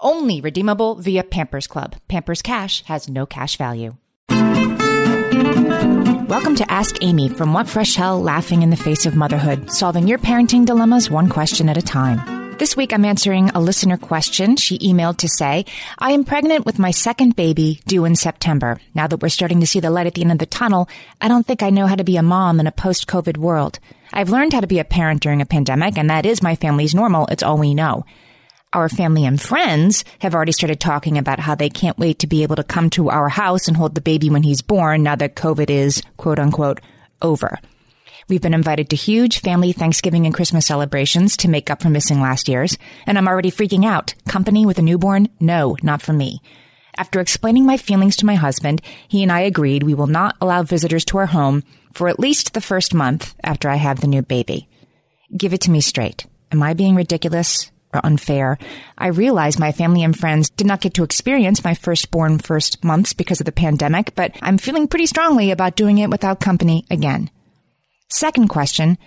Only redeemable via Pampers Club. Pampers Cash has no cash value. Welcome to Ask Amy from What Fresh Hell Laughing in the Face of Motherhood, solving your parenting dilemmas one question at a time. This week I'm answering a listener question. She emailed to say, I am pregnant with my second baby due in September. Now that we're starting to see the light at the end of the tunnel, I don't think I know how to be a mom in a post-COVID world. I've learned how to be a parent during a pandemic, and that is my family's normal. It's all we know our family and friends have already started talking about how they can't wait to be able to come to our house and hold the baby when he's born now that COVID is quote unquote over. We've been invited to huge family Thanksgiving and Christmas celebrations to make up for missing last year's, and I'm already freaking out. Company with a newborn? No, not for me. After explaining my feelings to my husband, he and I agreed we will not allow visitors to our home for at least the first month after I have the new baby. Give it to me straight. Am I being ridiculous? Unfair. I realize my family and friends did not get to experience my firstborn first months because of the pandemic, but I'm feeling pretty strongly about doing it without company again. Second question.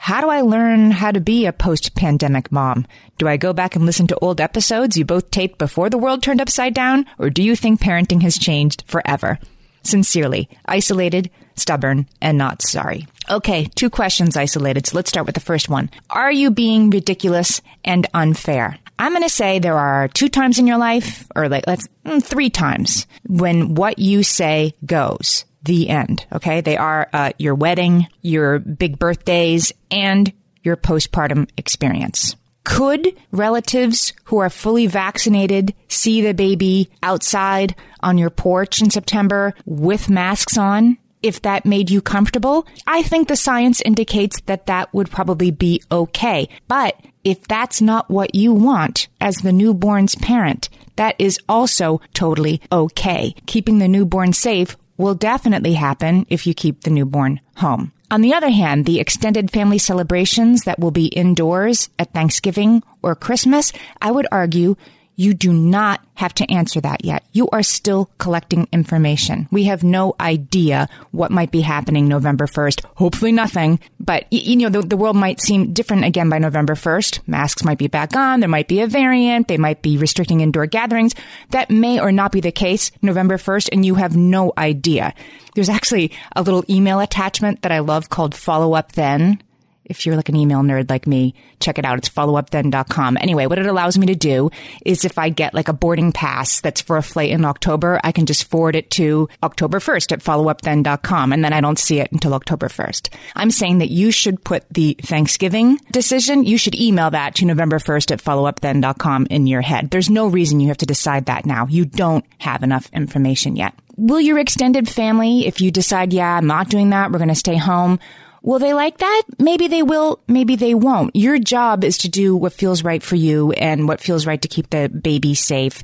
How do I learn how to be a post-pandemic mom? Do I go back and listen to old episodes you both taped before the world turned upside down, or do you think parenting has changed forever? Sincerely, isolated, stubborn, and not sorry. Okay, two questions isolated. So let's start with the first one. Are you being ridiculous and unfair? I'm going to say there are two times in your life, or like let's mm, three times when what you say goes. The end. Okay, they are uh, your wedding, your big birthdays, and your postpartum experience. Could relatives who are fully vaccinated see the baby outside on your porch in September with masks on? If that made you comfortable, I think the science indicates that that would probably be okay. But if that's not what you want as the newborn's parent, that is also totally okay. Keeping the newborn safe will definitely happen if you keep the newborn home. On the other hand, the extended family celebrations that will be indoors at Thanksgiving or Christmas, I would argue you do not have to answer that yet. You are still collecting information. We have no idea what might be happening November 1st. Hopefully nothing, but you know, the, the world might seem different again by November 1st. Masks might be back on. There might be a variant. They might be restricting indoor gatherings. That may or not be the case November 1st, and you have no idea. There's actually a little email attachment that I love called follow up then if you're like an email nerd like me, check it out. It's followupthen.com. Anyway, what it allows me to do is if I get like a boarding pass that's for a flight in October, I can just forward it to October 1st at followupthen.com and then I don't see it until October 1st. I'm saying that you should put the Thanksgiving decision, you should email that to November 1st at followupthen.com in your head. There's no reason you have to decide that now. You don't have enough information yet. Will your extended family, if you decide, yeah, I'm not doing that, we're going to stay home, Will they like that? Maybe they will, maybe they won't. Your job is to do what feels right for you and what feels right to keep the baby safe.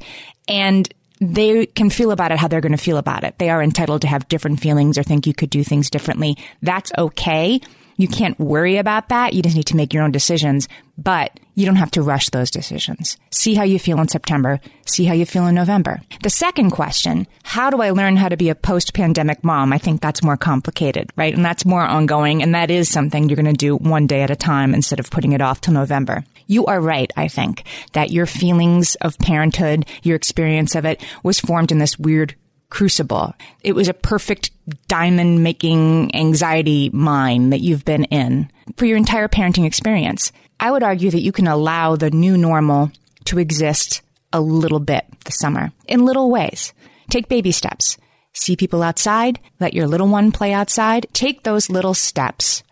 And they can feel about it how they're going to feel about it. They are entitled to have different feelings or think you could do things differently. That's okay. You can't worry about that. You just need to make your own decisions, but you don't have to rush those decisions. See how you feel in September. See how you feel in November. The second question, how do I learn how to be a post-pandemic mom? I think that's more complicated, right? And that's more ongoing. And that is something you're going to do one day at a time instead of putting it off till November. You are right, I think, that your feelings of parenthood, your experience of it was formed in this weird crucible. It was a perfect diamond making anxiety mine that you've been in. for your entire parenting experience. I would argue that you can allow the new normal to exist a little bit this summer in little ways. Take baby steps. See people outside. Let your little one play outside. Take those little steps.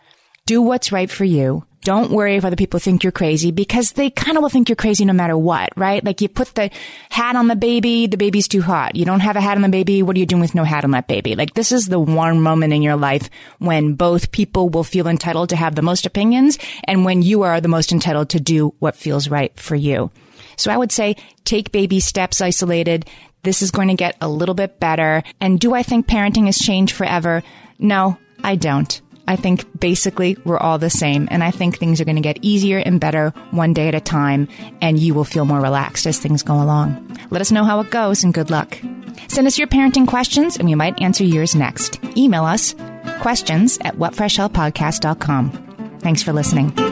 Do what's right for you. Don't worry if other people think you're crazy because they kind of will think you're crazy no matter what, right? Like you put the hat on the baby, the baby's too hot. You don't have a hat on the baby. What are you doing with no hat on that baby? Like this is the one moment in your life when both people will feel entitled to have the most opinions and when you are the most entitled to do what feels right for you. So I would say take baby steps isolated. This is going to get a little bit better. And do I think parenting has changed forever? No, I don't. I think basically we're all the same. And I think things are going to get easier and better one day at a time. And you will feel more relaxed as things go along. Let us know how it goes and good luck. Send us your parenting questions and we might answer yours next. Email us questions at whatfreshhellpodcast.com. Thanks for listening.